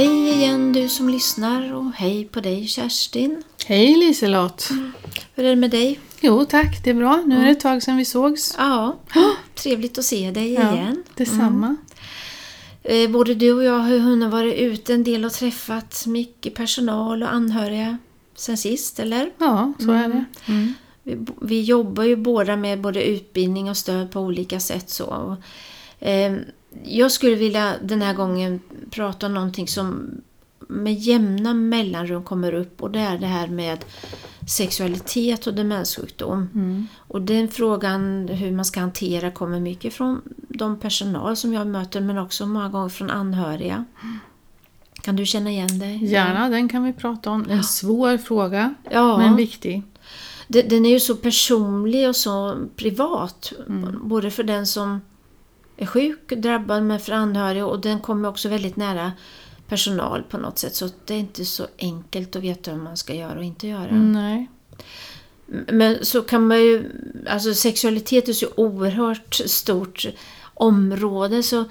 Hej igen du som lyssnar och hej på dig Kerstin. Hej Liselott! Hur är det med dig? Jo tack, det är bra. Nu är det ett tag sedan vi sågs. Ja, trevligt att se dig Ja, igen. detsamma. Eh, Både du och jag har hunnit vara ute en del och träffat mycket personal och anhöriga sen sist, eller? Ja, så är det. Mm. Vi, vi jobbar ju båda med både utbildning och stöd på olika sätt. Så. Och, eh, jag skulle vilja den här gången prata om någonting som med jämna mellanrum kommer upp och det är det här med sexualitet och demenssjukdom. Mm. Och den frågan hur man ska hantera kommer mycket från de personal som jag möter men också många gånger från anhöriga. Kan du känna igen dig? Gärna, den kan vi prata om. En svår fråga, Ja. men viktig. Den är ju så personlig och så privat. Mm. Både för den som är sjuk, drabbad, men för anhöriga. Och den kommer också väldigt nära personal på något sätt. Så det är inte så enkelt att veta hur man ska göra och inte göra. Nej. Men så kan man ju... Alltså sexualitet är så oerhört stort område så...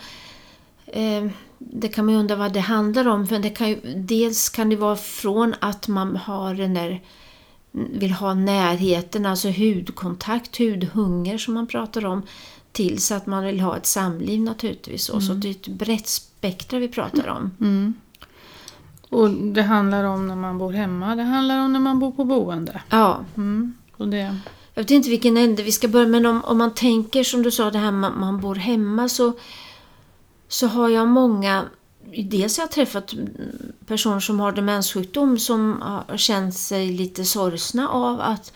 Eh, det kan man ju undra vad det handlar om. För det kan ju, dels kan det vara från att man har den där vill ha närheten, alltså hudkontakt, hudhunger som man pratar om, tills att man vill ha ett samliv naturligtvis. Så, så det är ett brett spektra vi pratar om. Mm. Och det handlar om när man bor hemma, det handlar om när man bor på boende. Ja, Mm. Och det, Jag vet inte vilken ände vi ska börja men om, om man tänker som du sa det här att man bor hemma så, så har jag många Dels har jag träffat personer som har demenssjukdom som har känt sig lite sorgsna av att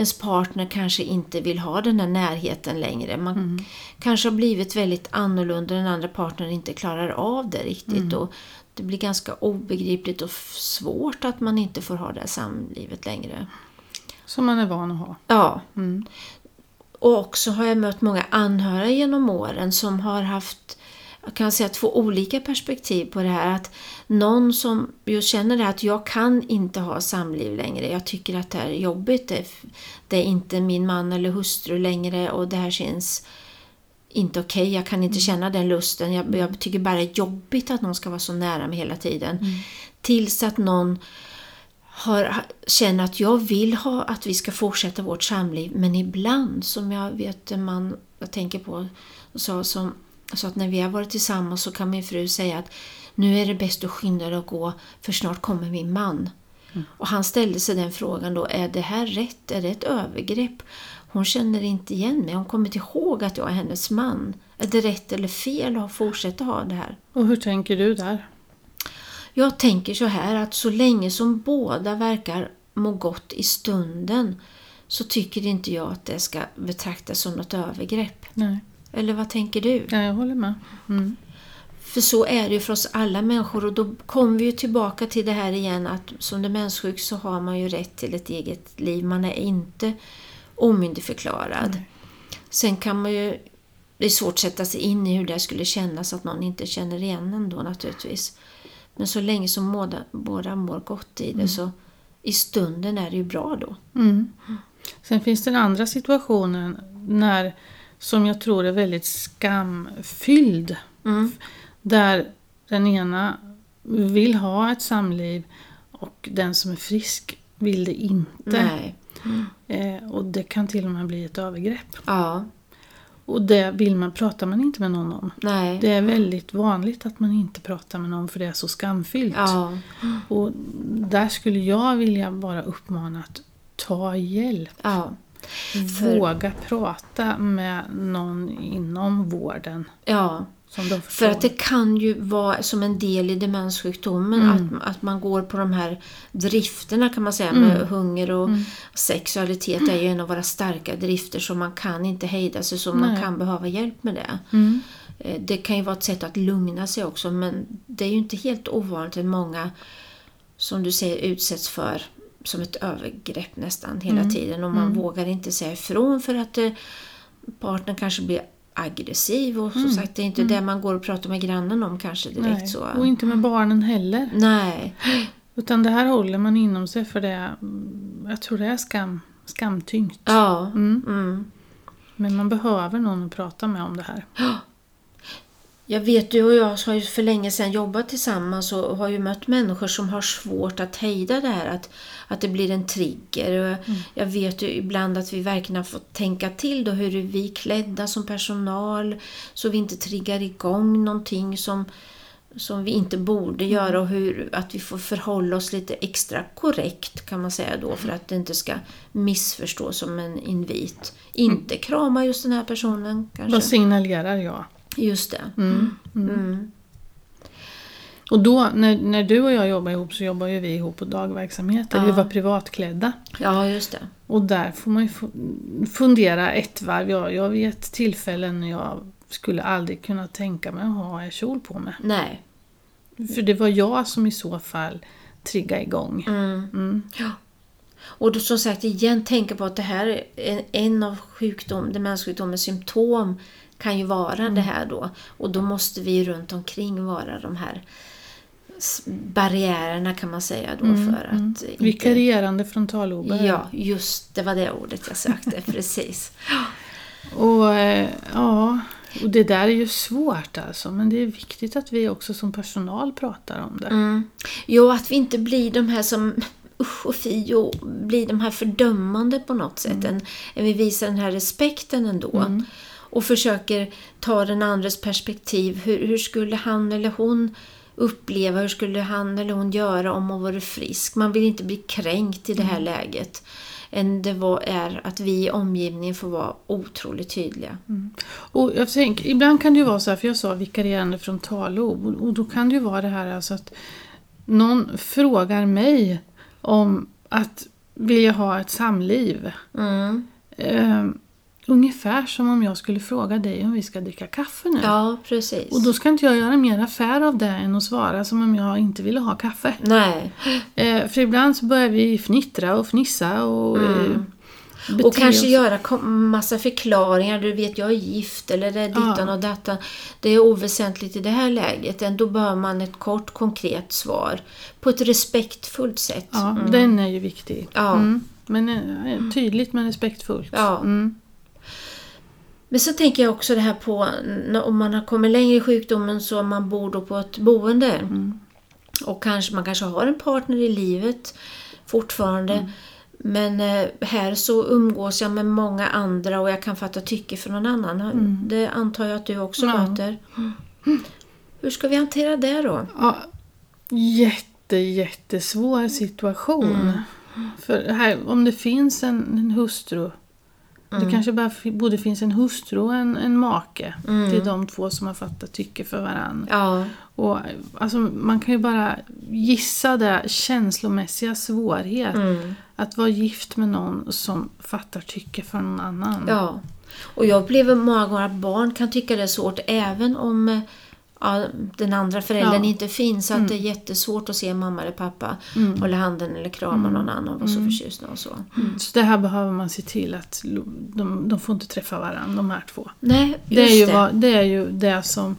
ens partner kanske inte vill ha den här närheten längre. Man kanske har blivit väldigt annorlunda, den andra partnern inte klarar av det riktigt. Och det blir ganska obegripligt och svårt att man inte får ha det här samlivet längre. som man är van att ha. Ja, Mm. och också har jag mött många anhöriga genom åren som har haft jag kan säga två olika perspektiv på det här. Att någon som just känner det att jag kan inte ha samliv längre. Jag tycker att det här är jobbigt. Det är, inte min man eller hustru längre och det här känns inte okej. Jag kan inte känna den lusten. Jag, jag tycker bara det är jobbigt att någon ska vara så nära mig hela tiden. Tills att någon har, känner att jag vill ha att vi ska fortsätta vårt samliv men ibland som jag vet en man jag tänker på sa som så att när vi har varit tillsammans så kan min fru säga att nu är det bäst att skynda dig att gå för snart kommer min man. Och han ställde sig den frågan då, är det här rätt? Är det ett övergrepp? Hon känner inte igen mig. Hon kommer inte ihåg att jag är hennes man. Är det rätt eller fel att fortsätta ha det här? Och hur tänker du där? Jag tänker så här att så länge som båda verkar må gott i stunden så tycker inte jag att det ska betraktas som något övergrepp. Nej, Eller vad tänker du? ja, jag håller med. Mm. För så är det ju för oss alla människor och då kommer vi ju tillbaka till det här igen att som demenssjuk så har man ju rätt till ett eget liv. Man är inte omyndigförklarad. Sen kan man ju, det är svårt att sätta sig in i hur det skulle kännas att någon inte känner igen en då naturligtvis. Men så länge som båda, båda mår gott i det så i stunden är det ju bra då. Mm. Sen finns den andra situationen när, som jag tror är väldigt skamfylld. Mm. Där den ena vill ha ett samliv och den som är frisk vill det inte. Nej. Eh, och det kan till och med bli ett övergrepp. Ja. Och det vill man, pratar man inte med någon om. Nej. Det är väldigt vanligt att man inte pratar med någon för det är så skamfyllt. Ja. Och där skulle jag vilja bara uppmana att ta hjälp. Ja. För- Våga prata med någon inom vården. Ja. För att det kan ju vara som en del i demenssjukdomen att, att man går på de här drifterna kan man säga med hunger och sexualitet är ju en av våra starka drifter så man kan inte hejda sig så man Nej. kan behöva hjälp med det. Mm. Eh, Det kan ju vara ett sätt att lugna sig också men det är ju inte helt ovanligt att många som du säger utsätts för som ett övergrepp nästan hela tiden och man vågar inte säga ifrån för att eh, partnern kanske blir aggressiv och som sagt det är inte det man går och pratar med grannen om kanske direkt Nej. så. Och inte med barnen heller. Nej, Utan det här håller man inom sig för det, jag tror det är skam, skamtyngt. ja. Mm. Mm. Men man behöver någon att prata med om det här. Jag vet, du och jag har ju för länge sedan jobbat tillsammans och har ju mött människor som har svårt att hejda det här, att, att det blir en trigger. Mm. Jag vet ju ibland att vi verkligen har fått tänka till då, hur är vi klädda som personal så vi inte triggar igång någonting som, som vi inte borde Mm. göra och hur, att vi får förhålla oss lite extra korrekt kan man säga då för att det inte ska missförstås som en invit. Inte krama just den här personen kanske. Vad signalerar jag? Just det. Mm. Mm. Och då, när, när du och jag jobbar ihop så jobbar ju vi ihop på dagverksamheter. Ja. Vi var privatklädda. Ja, just det. Och där får man ju fu- fundera ett varv. Jag, jag vet tillfällen när jag skulle aldrig kunna tänka mig att ha en kjol på mig. Nej. För det var jag som i så fall triggade igång. Mm. Mm. Ja. Och då, som sagt, igen tänka på att det här är en, en av sjukdom, demenssjukdomens symptom kan ju vara det här då. Och då måste vi runt omkring vara de här barriärerna kan man säga då för att inte... Vikarierande frontallober. Ja, just det var det ordet jag sökte, precis. Och eh, ja, och det där är ju svårt alltså. Men det är viktigt att vi också som personal pratar om det. Mm. Jo, att vi inte blir de här som usch och fy och blir de här fördömande på något sätt. Än, än vi visar den här respekten ändå. Och försöker ta den andres perspektiv. Hur, hur skulle han eller hon uppleva, hur skulle han eller hon göra om hon vore frisk? Man vill inte bli kränkt i det här läget. Än det var, är att vi i omgivningen får vara otroligt tydliga. Och jag tänker, ibland kan det ju vara så här, för jag sa vikarierande frontallob. Och, och då kan det ju vara det här alltså att någon frågar mig om att vilja ha ett samliv. Mm. Eh, ungefär som om jag skulle fråga dig om vi ska dricka kaffe nu. Ja, precis. Och då ska inte jag göra mer affär av det än att svara som om jag inte ville ha kaffe. Nej. Eh, för ibland så börjar vi fnittra och fnissa och eh, Mm. Och kanske oss. göra massa förklaringar. Du vet, jag är gift eller det är dittan Ja. och dattan. Det är oväsentligt i det här läget. Ändå bör man ett kort konkret svar på ett respektfullt sätt. Ja, den är ju viktig. Ja. Mm. Men eh, tydligt men respektfullt. Ja. Mm. Men så tänker jag också det här på om man har kommit längre i sjukdomen så man bor då på ett boende. Mm. Och kanske, man kanske har en partner i livet fortfarande. Mm. Men eh, här så umgås jag med många andra och jag kan fatta tycke för någon annan. Det antar jag att du också Mm. Ja. möter. Hur ska vi hantera det då? Ja, jätte, jättesvår situation. Mm. För här, om det finns en, en hustru, Mm. det kanske bara både finns en hustru och en, en make Mm. till de två som har fattat tycke för varandra. Ja, Och, alltså, man kan ju bara gissa det känslomässiga svårighet mm. att vara gift med någon som fattar tycke för någon annan. ja. Och jag upplever många gånger att barn kan tycka det är svårt även om eh, ja, den andra föräldern Ja. Mm. inte finns. Att det är jättesvårt att se mamma eller pappa hålla handen eller krama Mm. någon annan och vara så förtjusta och så. Så det här behöver man se till att de, de får inte träffa varandra, de här två. Nej, Det är, ju det. vad, det är ju det som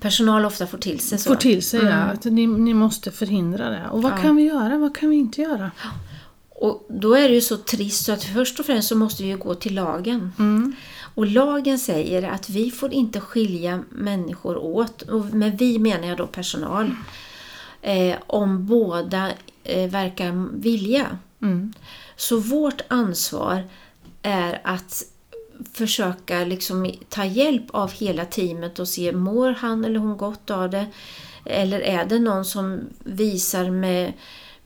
Personal ofta får till sig så. får till sig ja, att ni, ni måste förhindra det. Och vad Ja. kan vi göra, vad kan vi inte göra? Och då är det ju så trist så att först och främst så måste vi ju gå till lagen. Mm. Och lagen säger att vi får inte skilja människor åt, och med vi menar jag då personal, eh, om båda eh, verkar vilja. Mm. Så vårt ansvar är att försöka liksom ta hjälp av hela teamet och se mår han eller hon gott av det? Eller är det någon som visar med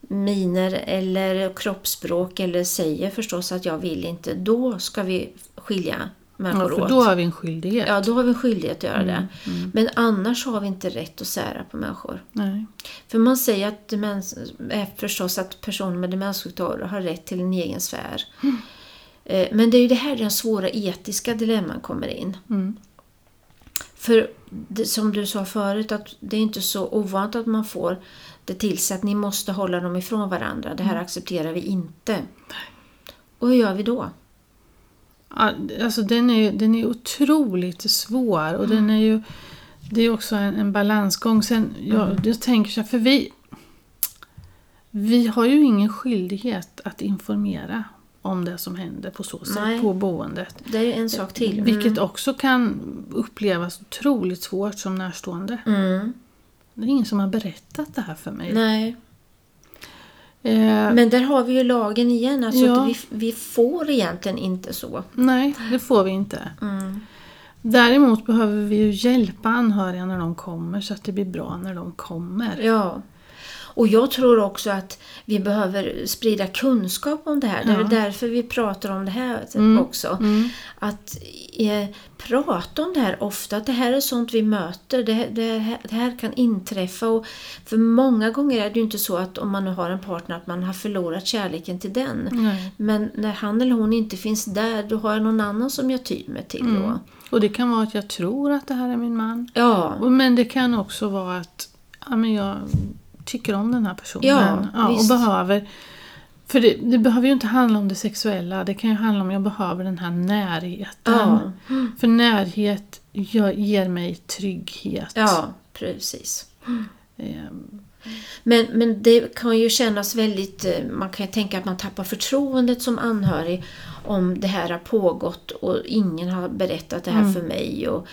miner eller kroppsspråk eller säger förstås att jag vill inte, då ska vi skilja människor Ja, för åt. då har vi en skyldighet. Ja, då har vi en skyldighet att göra det. Mm, Men annars har vi inte rätt att sära på människor. Nej. För man säger att demens, är förstås att personer med demenssjukdomar har rätt till en egen sfär. Eh, Men det är ju det här den svåra etiska dilemman kommer in. Mm. För det, som du sa förut, att det är inte så ovanligt att man får det till sig att ni måste hålla dem ifrån varandra. Det här accepterar vi inte. Och hur gör vi då? Alltså den är, ju- den är otroligt svår och den är ju det är också en, en balansgång. Sen, jag, jag tänker så här, för vi vi har ju ingen skyldighet att informera om det som händer på så sätt Nej. på boendet. Det är en sak till. Mm. Vilket också kan upplevas otroligt svårt som närstående. Mm. Det är ingen som har berättat det här för mig. Nej. Eh, Men där har vi ju lagen igen. Alltså Ja. vi, vi får egentligen inte så. Nej, det får vi inte. Mm. Däremot behöver vi ju hjälpa anhöriga när de kommer så att det blir bra när de kommer. Ja. Och jag tror också att vi behöver sprida kunskap om det här. Det är därför vi pratar om det här Mm. också. Mm. Att eh, prata om det här ofta, att det här är sånt vi möter, det, det, här- det här kan inträffa. Och för många gånger är det ju inte så att om man nu har en partner att man har förlorat kärleken till den. Nej. Men när han eller hon inte finns där, då har jag någon annan som jag tyr mig till då. Mm. Och det kan vara att jag tror att det här är min man. Ja, Men det kan också vara att ja, men jag tycker om den här personen. Ja, och visst. behöver För det, det behöver ju inte handla om det sexuella. Det kan ju handla om att jag behöver den här närheten. ja, För närhet ger mig trygghet. ja precis. Ehm, Men, men det kan ju kännas väldigt, eh, man kan ju tänka att man tappar förtroendet som anhörig om det här har pågått och ingen har berättat det här Mm. för mig. Och,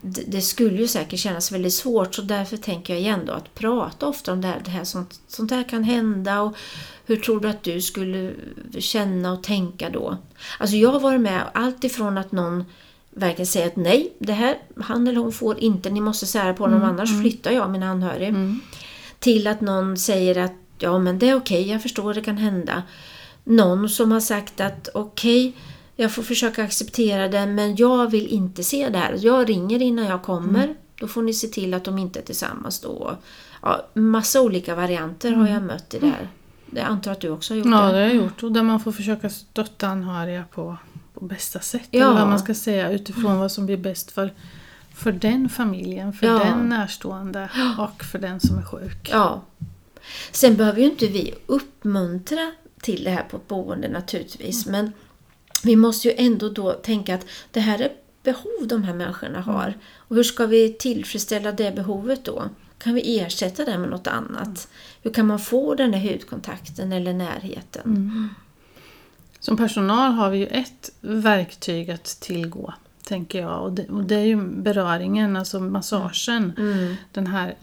det, det skulle ju säkert kännas väldigt svårt så därför tänker jag igen då att prata ofta om det här, det här sånt, sånt här kan hända och hur tror du att du skulle känna och tänka då? Alltså jag har varit med allt ifrån att någon verkligen säger att nej, det här, han eller hon får inte, ni måste sära på honom annars flyttar jag min anhörig. mm. Till att någon säger att ja men det är okej, jag förstår det kan hända. Någon som har sagt att okej, jag får försöka acceptera det men jag vill inte se det här. Jag ringer innan jag kommer. Då får ni se till att de inte är tillsammans då. Ja, massa olika varianter har jag mött i det här. Jag antar att du också har gjort Ja, det. det har jag gjort. Och där man får försöka stötta anhöriga på, på bästa sätt. Ja. Eller vad man ska säga utifrån vad som blir bäst för, för den familjen, för Ja. den närstående och för den som är sjuk. Ja. Sen behöver ju inte vi uppmuntra till det här på ett boende naturligtvis. Men vi måste ju ändå då tänka att det här är behov de här människorna har. Och hur ska vi tillfredsställa det behovet då? Kan vi ersätta det med något annat? Hur kan man få den där hudkontakten eller närheten? Som personal har vi ju ett verktyg att tillgå, tänker jag. Och det, och det är ju beröringen, alltså massagen. Mm. Den här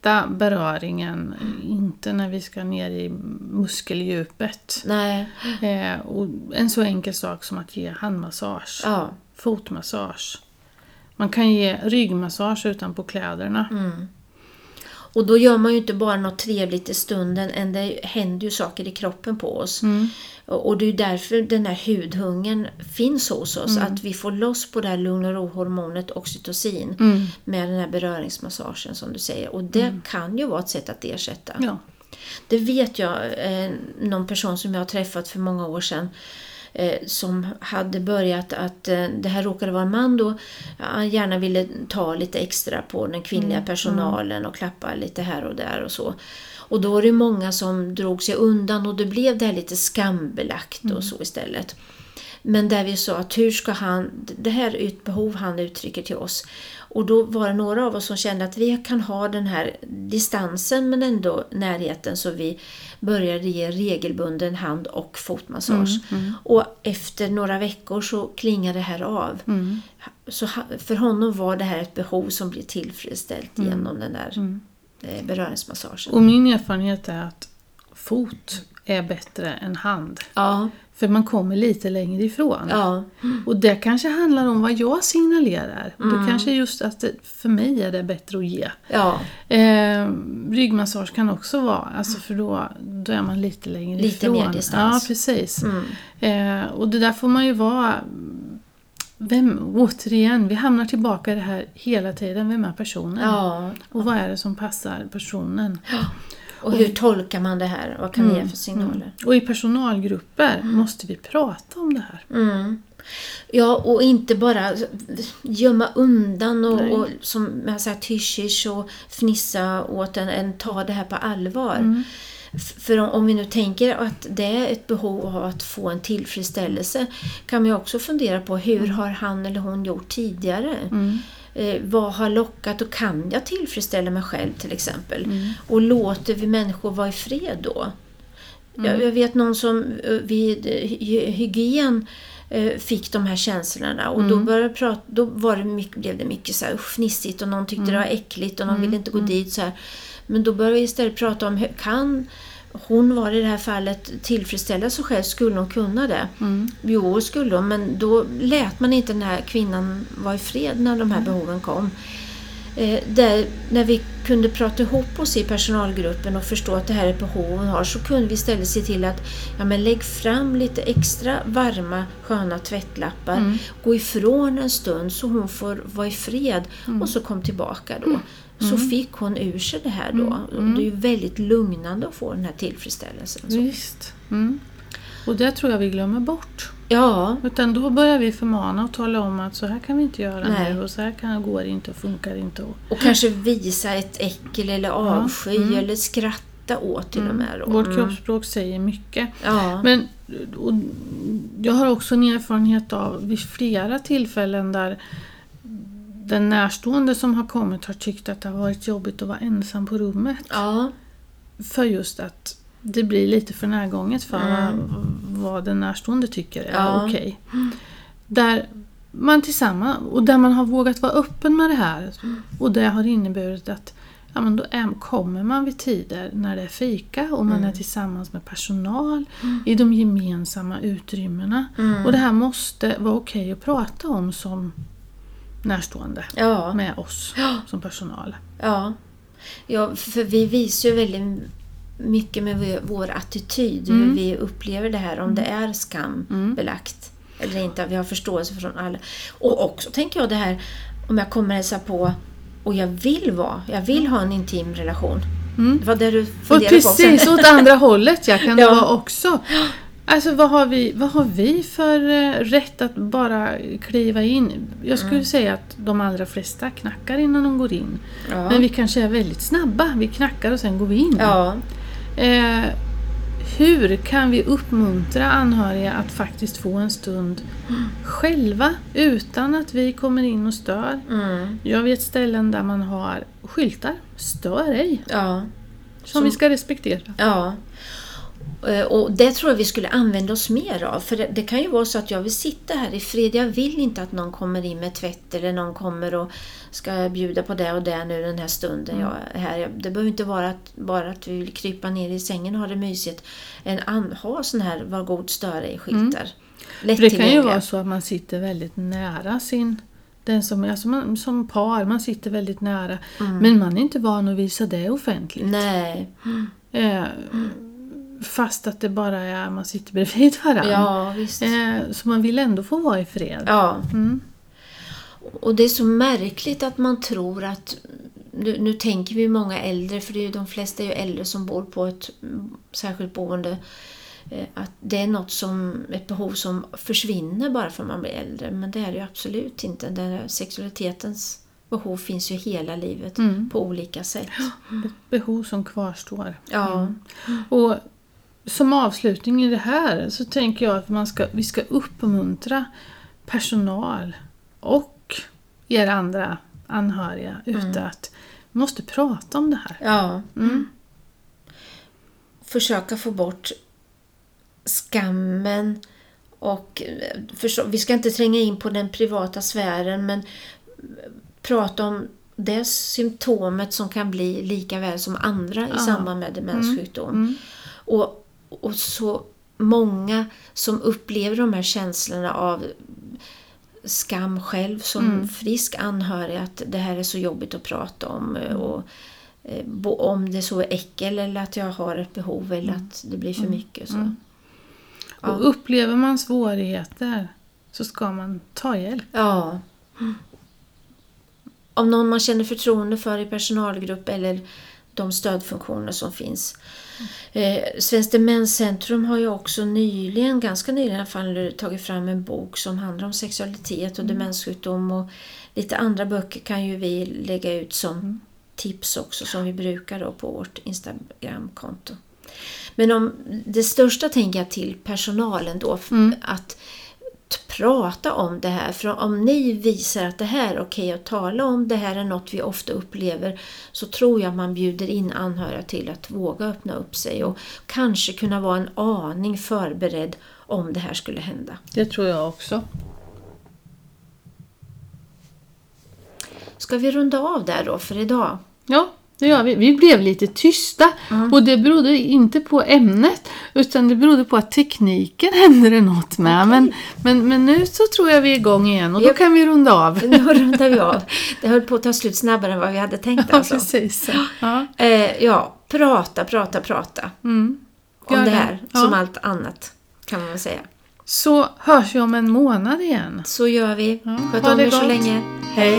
lätta beröringen, inte när vi ska ner i muskeldjupet. Nej, Eh, och en så enkel sak som att ge handmassage, ja. fotmassage. Man kan ge ryggmassage utanpå kläderna. Mm. Och då gör man ju inte bara något trevligt i stunden, än det händer ju saker i kroppen på oss. Mm. Och det är därför den här hudhungern finns hos oss. Att vi får loss på det här lugn och ro-hormonet oxytocin Mm. med den här beröringsmassagen som du säger. Och det kan ju vara ett sätt att ersätta. Ja. Det vet jag, eh, någon person som jag har träffat för många år sedan som hade börjat att, eh, det här råkade vara en man då, han gärna ville ta lite extra på den kvinnliga personalen och klappa lite här och där och så. Och då var det många som drog sig undan och då blev det här lite skambelagt och så istället. Men där vi sa att hur ska han, det här är ett behov han uttrycker till oss. Och då var det några av oss som kände att vi kan ha den här distansen men ändå närheten så vi började ge regelbunden hand och fotmassage. Och efter några veckor så klingade det här av. Mm. Så för honom var det här ett behov som blev tillfredsställt genom den där eh, beröringsmassagen. Och min erfarenhet är att fot är bättre än hand. Ja, För man kommer lite längre ifrån. ja, Och det kanske handlar om vad jag signalerar. Mm. Det kanske är just att det, för mig är det bättre att ge. ja, Eh, ryggmassage kan också vara, alltså för då, då är man lite längre Lite ifrån. mer distans. Ja, precis. mm, Eh, och det där får man ju vara... Vem, återigen, vi hamnar tillbaka i det här hela tiden. Vem är personen? ja. Och vad är det som passar personen? Och hur tolkar man det här? Vad kan vi ge för signaler? Och i personalgrupper måste vi prata om det här. Mm. Ja, och inte bara gömma undan och, och som jag sagt, hysch och fnissa åt en, en ta det här på allvar. Mm. För om, om vi nu tänker att det är ett behov av att få en tillfredsställelse kan man ju också fundera på hur har han eller hon gjort tidigare? Mm. Eh, vad har lockat och kan jag tillfredsställa mig själv till exempel? Mm. Och låter vi människor vara i fred då? Jag, jag vet någon som eh, vid eh, hy- hygien eh, fick de här känslorna och då, började prata, då var det mycket, blev det mycket så här, fnissigt och någon tyckte det var äckligt och någon ville inte gå dit. Så här. Men då började vi istället prata om, kan hon var i det här fallet tillfredsställa sig själv? Skulle hon kunna det? Jo, skulle hon, men då lät man inte den här kvinnan vara i fred när de här behoven kom. Eh, där, när vi kunde prata ihop oss i personalgruppen och förstå att det här är ett behov hon har så kunde vi istället se till att ja, men lägg fram lite extra varma sköna tvättlappar. Gå ifrån en stund så hon får vara i fred och så kom tillbaka då. Så fick hon ur sig det här då. Det är ju väldigt lugnande att få den här tillfredsställelsen. Så. Visst. Mm. Och det tror jag vi glömmer bort. Ja, Utan då börjar vi förmana och tala om att så här kan vi inte göra Nej. nu och så här kan, går det inte och funkar inte. Och, och kanske visa ett äckel eller avsky eller skratta åt till och med. Då. Vårt Mm. kroppsspråk säger mycket. Ja. Men och, jag har också en erfarenhet av vid flera tillfällen där den närstående som har kommit har tyckt att det har varit jobbigt att vara ensam på rummet. ja. För just att det blir lite för närgånget för vad den närstående tycker är Mm. Ja. okej. Där man tillsammans, och där man har vågat vara öppen med det här. Och det har inneburit att ja, men då är, kommer man vid tider när det är fika och man Mm. är tillsammans med personal i de gemensamma utrymmena. Mm. Och det här måste vara okej att prata om som närstående Ja. med oss som personal. Ja. ja, för vi visar ju väldigt mycket med vår- attityd, Mm. hur vi upplever det här, om det är skambelagt eller inte. Vi har förståelse från alla. Och också tänker jag det här, om jag kommer hälsa på och jag vill vara, jag vill ha en intim relation. Det var det du Och funderade på precis åt andra hållet ja, kan det Ja. vara också. Alltså vad har, vi, vad har vi för eh, rätt att bara kliva in? Jag skulle Mm. säga att de allra flesta knackar innan de går in. Ja. Men vi kanske är väldigt snabba. Vi knackar och sen går vi in. Ja, Eh, hur kan vi uppmuntra anhöriga att faktiskt få en stund själva utan att vi kommer in och stör? mm, Jag vet ställen där man har skyltar, stör ej, ja. som vi ska respektera. Ja. Eh, Och det tror jag vi skulle använda oss mer av. För det, det kan ju vara så att jag vill sitta här i fred. Jag vill inte att någon kommer in med tvätt eller någon kommer och ska bjuda på det och det nu den här stunden jag är här. Det behöver inte vara att, bara att vi vill krypa ner i sängen och ha det mysigt. En an, ha sån här var god störe i skyltar. För det kan ju vara så att man sitter väldigt nära sin den som, alltså man, som par, man sitter väldigt nära. Men man är inte van att visa det offentligt. Nej. Eh, fast att det bara är man sitter bredvid varandra. Ja, visst. Eh, så man vill ändå få vara i fred. Ja. Mm. Och det är så märkligt att man tror att nu, nu tänker vi många äldre, för det är ju, de flesta är ju äldre som bor på ett mm, särskilt boende. eh, Att det är något som, ett behov som försvinner bara för att man blir äldre. Men det är det ju absolut inte. Den sexualitetens behov finns ju hela livet på olika sätt. Ett behov som kvarstår. Ja. Och som avslutning i det här så tänker jag att man ska, vi ska uppmuntra personal och er andra anhöriga ute att vi måste prata om det här. Ja. Försöka få bort skammen och förstå, vi ska inte tränga in på den privata sfären men prata om det symptomet som kan bli lika väl som andra i samband med demenssjukdom. Och, och så många som upplever de här känslorna av skam själv som frisk anhörig att det här är så jobbigt att prata om. eh, Och, eh, om det så är äckel eller att jag har ett behov eller att det blir för mycket. Så. Ja. Och upplever man svårigheter så ska man ta hjälp. Ja. Om någon man känner förtroende för i personalgrupp eller de stödfunktioner som finns. Eh, Svenskt Demenscentrum har ju också nyligen, ganska nyligen i alla fall, tagit fram en bok som handlar om sexualitet och demenssjukdom och lite andra böcker kan ju vi lägga ut som tips också som vi brukar då på vårt Instagramkonto. Men om det största tänker jag till personalen då, f- att prata om det här. För om ni visar att det här är okej att tala om, det här är något vi ofta upplever, så tror jag man bjuder in anhöriga till att våga öppna upp sig och kanske kunna vara en aning förberedd om det här skulle hända. Det tror jag också. Ska vi runda av där då för idag? Ja, det gör vi. Vi blev lite tysta och det berodde inte på ämnet utan det berodde på att tekniken hände det något med. Men, men, men nu så tror jag vi är igång igen och då kan vi runda av. Nu rundar vi av. Det höll på att ta slut snabbare än vad vi hade tänkt Ja, alltså. precis. Ja. Eh, ja, prata, prata, prata. Mm. Om det här, Ja. som allt annat kan man väl säga. Så hörs vi om en månad igen. Så gör vi. Ja, Sköt om er så länge. Hej.